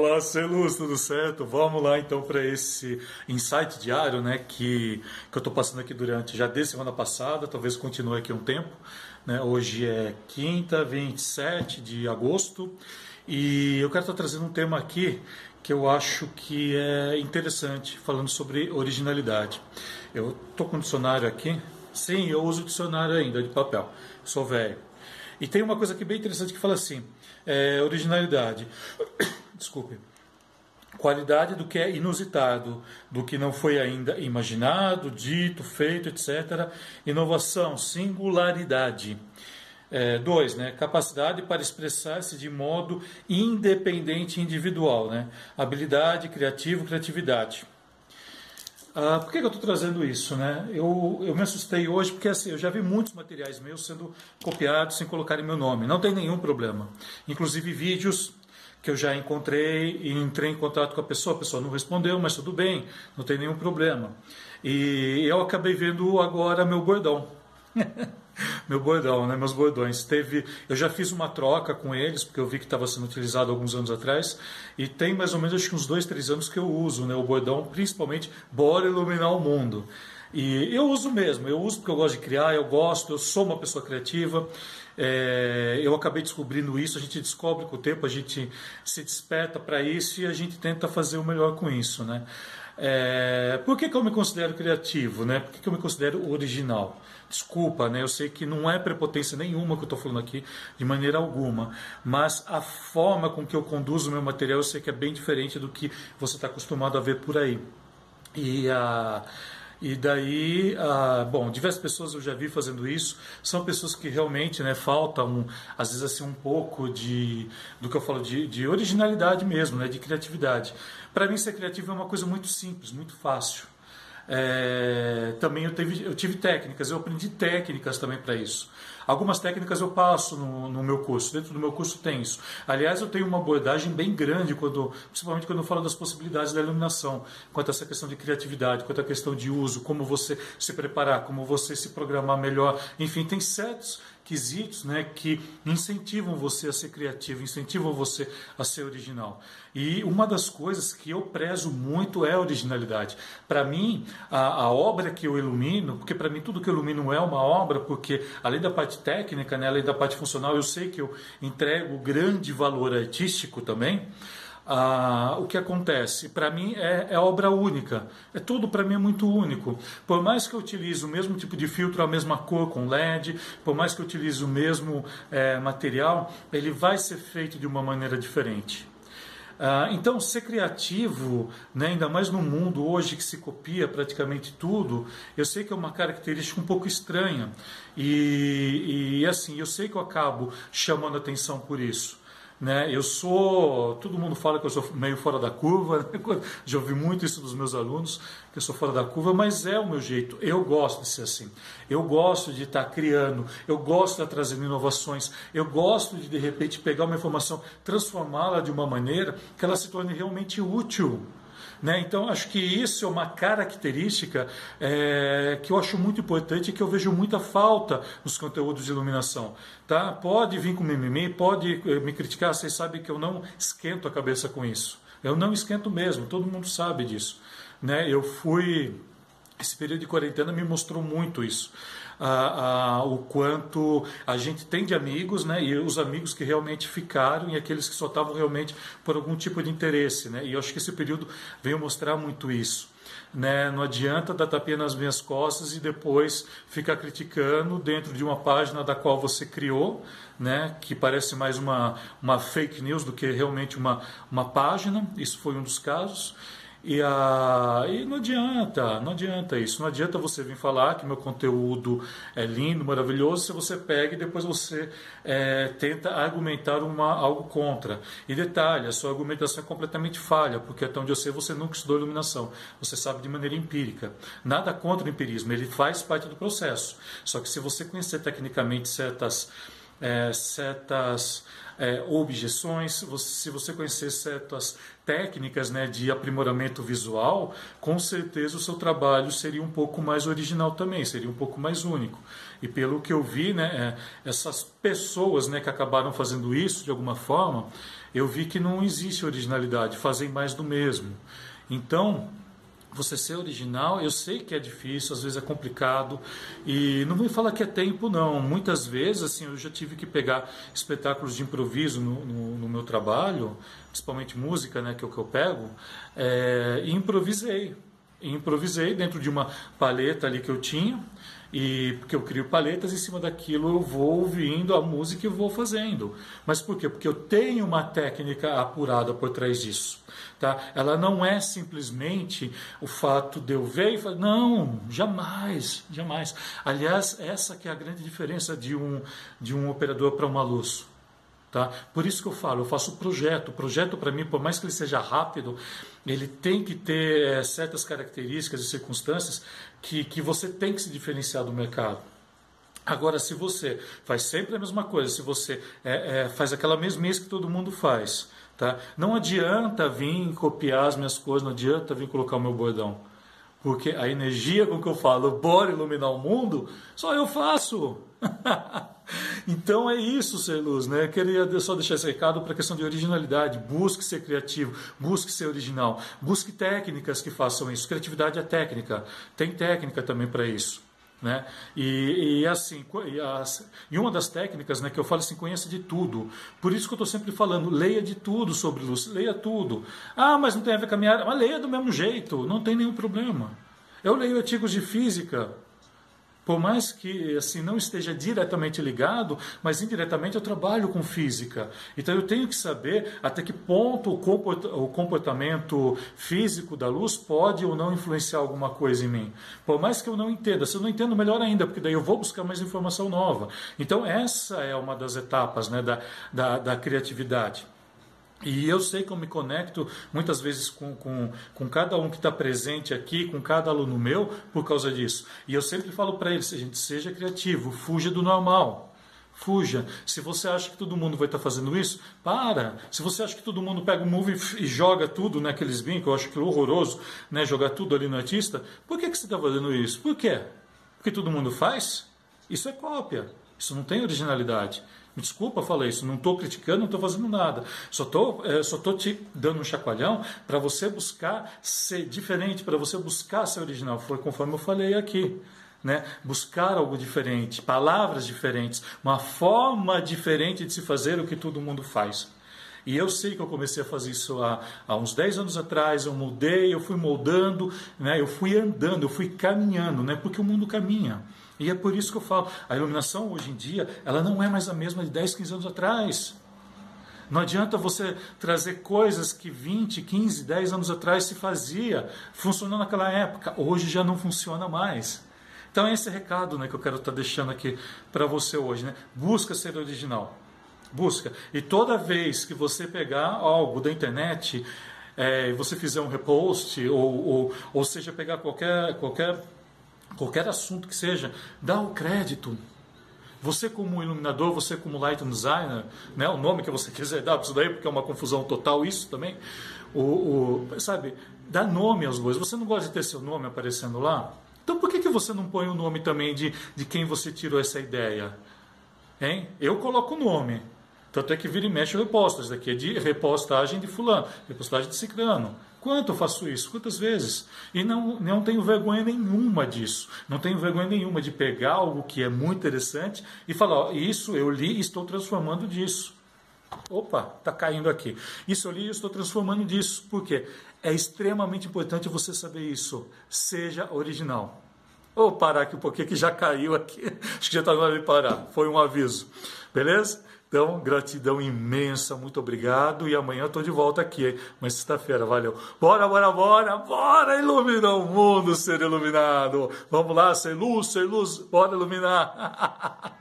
Fala, Celus, tudo certo? Vamos lá então para esse insight diário, né, que, que eu estou passando aqui durante já desde semana passada, talvez continue aqui um tempo. Né? Hoje é quinta, 27 de agosto, e eu quero estar trazendo um tema aqui que eu acho que é interessante, falando sobre originalidade. Eu estou com o dicionário aqui, sim, eu uso dicionário ainda de papel, sou velho. E tem uma coisa aqui bem interessante que fala assim: é, originalidade. Desculpe. Qualidade do que é inusitado, do que não foi ainda imaginado, dito, feito, etc. Inovação, singularidade. É, dois, né? capacidade para expressar-se de modo independente e individual. Né? Habilidade, criativo, criatividade. Ah, por que, que eu estou trazendo isso? Né? Eu, eu me assustei hoje porque assim, eu já vi muitos materiais meus sendo copiados sem colocarem meu nome. Não tem nenhum problema. Inclusive vídeos que eu já encontrei e entrei em contato com a pessoa, a pessoa não respondeu, mas tudo bem, não tem nenhum problema. E eu acabei vendo agora meu bordão. meu bordão, né? Meus bordões. Teve, eu já fiz uma troca com eles porque eu vi que estava sendo utilizado alguns anos atrás e tem mais ou menos acho que uns dois, três anos que eu uso, né? O bordão, principalmente, bora iluminar o mundo. E eu uso mesmo, eu uso porque eu gosto de criar, eu gosto, eu sou uma pessoa criativa. É, eu acabei descobrindo isso, a gente descobre com o tempo, a gente se desperta para isso e a gente tenta fazer o melhor com isso, né? É, por que, que eu me considero criativo, né? Por que, que eu me considero original? Desculpa, né? Eu sei que não é prepotência nenhuma que eu estou falando aqui, de maneira alguma. Mas a forma com que eu conduzo o meu material eu sei que é bem diferente do que você está acostumado a ver por aí. E a. E daí, ah, bom, diversas pessoas eu já vi fazendo isso. São pessoas que realmente, né, falta um, às vezes assim um pouco de do que eu falo de, de originalidade mesmo, né, de criatividade. Para mim ser criativo é uma coisa muito simples, muito fácil. É, também eu, teve, eu tive técnicas, eu aprendi técnicas também para isso. Algumas técnicas eu passo no, no, meu curso, dentro do meu curso tem isso. Aliás, eu tenho uma abordagem bem grande, quando, principalmente quando eu falo das possibilidades da iluminação, quanto a essa questão de criatividade, quanto a questão de uso, como você se preparar, como você se programar melhor. Enfim, tem certos quesitos né, que incentivam você a ser criativo, incentivam você a ser original. E uma das coisas que eu prezo muito é a originalidade. Para mim, a, a, obra que eu ilumino, porque para mim tudo que eu ilumino é uma obra, porque além da parte técnica, né, além da parte funcional, eu sei que eu entrego grande valor artístico também. Ah, o que acontece? Para mim é, é, obra única. É tudo para mim é muito único. Por mais que eu utilize o mesmo tipo de filtro, a mesma cor com LED, por mais que eu utilize o mesmo é, material, ele vai ser feito de uma maneira diferente. Ah, então, ser criativo, né, ainda mais no mundo hoje que se copia praticamente tudo, eu sei que é uma característica um pouco estranha. E, e assim, eu sei que eu acabo chamando atenção por isso. Né? Eu sou, todo mundo fala que eu sou meio fora da curva, né? já ouvi muito isso dos meus alunos, que eu sou fora da curva, mas é o meu jeito. Eu gosto de ser assim. Eu gosto de estar criando, eu gosto de estar trazendo inovações, eu gosto de de repente pegar uma informação, transformá-la de uma maneira que ela se torne realmente útil né? Então, acho que isso é uma característica é, que eu acho muito importante e que eu vejo muita falta nos conteúdos de iluminação. Tá? Pode vir com mimimi, pode eh, me criticar, vocês sabem que eu não esquento a cabeça com isso. Eu não esquento mesmo, todo mundo sabe disso. Né? Eu fui. Esse período de quarentena me mostrou muito isso o quanto a gente tem de amigos, né? E os amigos que realmente ficaram e aqueles que só estavam realmente por algum tipo de interesse, né? E eu acho que esse período veio mostrar muito isso. Né? Não adianta dar tapinha nas minhas costas e depois ficar criticando dentro de uma página da qual você criou, né? que parece mais uma, uma fake news do que realmente uma, uma página. Isso foi um dos casos. E, a, e não adianta, não adianta isso. Não adianta você vir falar que meu conteúdo é lindo, maravilhoso, se você pega e depois você é, tenta argumentar uma, algo contra. E detalhe, a sua argumentação é completamente falha, porque até onde eu sei você nunca estudou iluminação. Você sabe de maneira empírica. Nada contra o empirismo, ele faz parte do processo. Só que se você conhecer tecnicamente certas é, certas é, objeções, se você conhecer certas técnicas né, de aprimoramento visual, com certeza o seu trabalho seria um pouco mais original também, seria um pouco mais único. E pelo que eu vi, né, é, essas pessoas né, que acabaram fazendo isso de alguma forma, eu vi que não existe originalidade, fazem mais do mesmo. Então, você ser original, eu sei que é difícil, às vezes é complicado, e não vou falar que é tempo, não. Muitas vezes, assim, eu já tive que pegar espetáculos de improviso no, no, no meu trabalho, principalmente música, né, que é o que eu pego, é, e improvisei. Improvisei dentro de uma paleta ali que eu tinha, e porque eu crio paletas, em cima daquilo eu vou ouvindo a música e vou fazendo. Mas por quê? Porque eu tenho uma técnica apurada por trás disso. Tá? Ela não é simplesmente o fato de eu ver e falar, não, jamais, jamais. Aliás, essa que é a grande diferença de um, de um operador para uma luz. Tá? Por isso que eu falo, eu faço projeto. O projeto, para mim, por mais que ele seja rápido, ele tem que ter é, certas características e circunstâncias que, que você tem que se diferenciar do mercado. Agora, se você faz sempre a mesma coisa, se você é, é, faz aquela mesmice que todo mundo faz, tá? não adianta vir copiar as minhas coisas, não adianta vir colocar o meu bordão. Porque a energia com que eu falo, bora iluminar o mundo, só eu faço. então é isso, ser luz, né? Queria só deixar esse recado para a questão de originalidade. Busque ser criativo, busque ser original, busque técnicas que façam isso. Criatividade é técnica, tem técnica também para isso. Né? E, e assim, e, as, e, uma das técnicas né, que eu falo assim, conheça de tudo. Por isso que eu estou sempre falando, leia de tudo sobre luz, leia tudo. Ah, mas não tem a ver com a minha área. Mas leia do mesmo jeito, não tem nenhum problema. Eu leio artigos de física, por mais que assim não esteja diretamente ligado, mas indiretamente eu trabalho com física. Então eu tenho que saber até que ponto o comportamento físico da luz pode ou não influenciar alguma coisa em mim. Por mais que eu não entenda, se eu não entendo, melhor ainda, porque daí eu vou buscar mais informação nova. Então essa é uma das etapas né, da, da, da criatividade. E eu sei que eu me conecto muitas vezes com, com, com cada um que está presente aqui, com cada aluno meu, por causa disso. E eu sempre falo para eles: gente, seja criativo, fuja do normal. Fuja. Se você acha que todo mundo vai estar tá fazendo isso, para. Se você acha que todo mundo pega o move e joga tudo naqueles brincos, eu acho que é horroroso né, jogar tudo ali no artista, por que, que você está fazendo isso? Por quê? Porque todo mundo faz? Isso é cópia. Isso não tem originalidade. Me desculpa falar isso, não estou criticando, não estou fazendo nada. Só estou é, só tô te dando um chacoalhão para você buscar ser diferente, para você buscar ser original. Foi conforme eu falei aqui. Né? Buscar algo diferente, palavras diferentes, uma forma diferente de se fazer o que todo mundo faz. E eu sei que eu comecei a fazer isso há, há uns 10 anos atrás, eu mudei, eu fui moldando, né? eu fui andando, eu fui caminhando, né? porque o mundo caminha. E é por isso que eu falo, a iluminação hoje em dia, ela não é mais a mesma de 10, 15 anos atrás. Não adianta você trazer coisas que 20, 15, 10 anos atrás se fazia, funcionou naquela época, hoje já não funciona mais. Então é esse recado né, que eu quero estar tá deixando aqui para você hoje. Né? Busca ser original. Busca. E toda vez que você pegar algo da internet, é, você fizer um repost, ou, ou, ou seja, pegar qualquer, qualquer qualquer assunto que seja, dá o crédito. Você como iluminador, você como light designer, né, o nome que você quiser dar para isso daí, porque é uma confusão total isso também, o, o, sabe, dá nome às coisas. Você não gosta de ter seu nome aparecendo lá? Então por que, que você não põe o nome também de, de quem você tirou essa ideia? Hein? Eu coloco o nome. Tanto é que vira e mexe o reposto. Isso daqui é de repostagem de fulano, repostagem de ciclano. Quanto eu faço isso? Quantas vezes? E não, não tenho vergonha nenhuma disso. Não tenho vergonha nenhuma de pegar algo que é muito interessante e falar: ó, isso eu li e estou transformando disso. Opa, está caindo aqui. Isso eu li e estou transformando disso. Por quê? É extremamente importante você saber isso. Seja original. Vou parar aqui um pouquinho que já caiu aqui. Acho que já está na hora de parar. Foi um aviso. Beleza? Então, gratidão imensa, muito obrigado. E amanhã eu estou de volta aqui, Mas sexta-feira, valeu. Bora, bora, bora, bora iluminar o mundo, ser iluminado. Vamos lá, ser luz, ser luz, bora iluminar.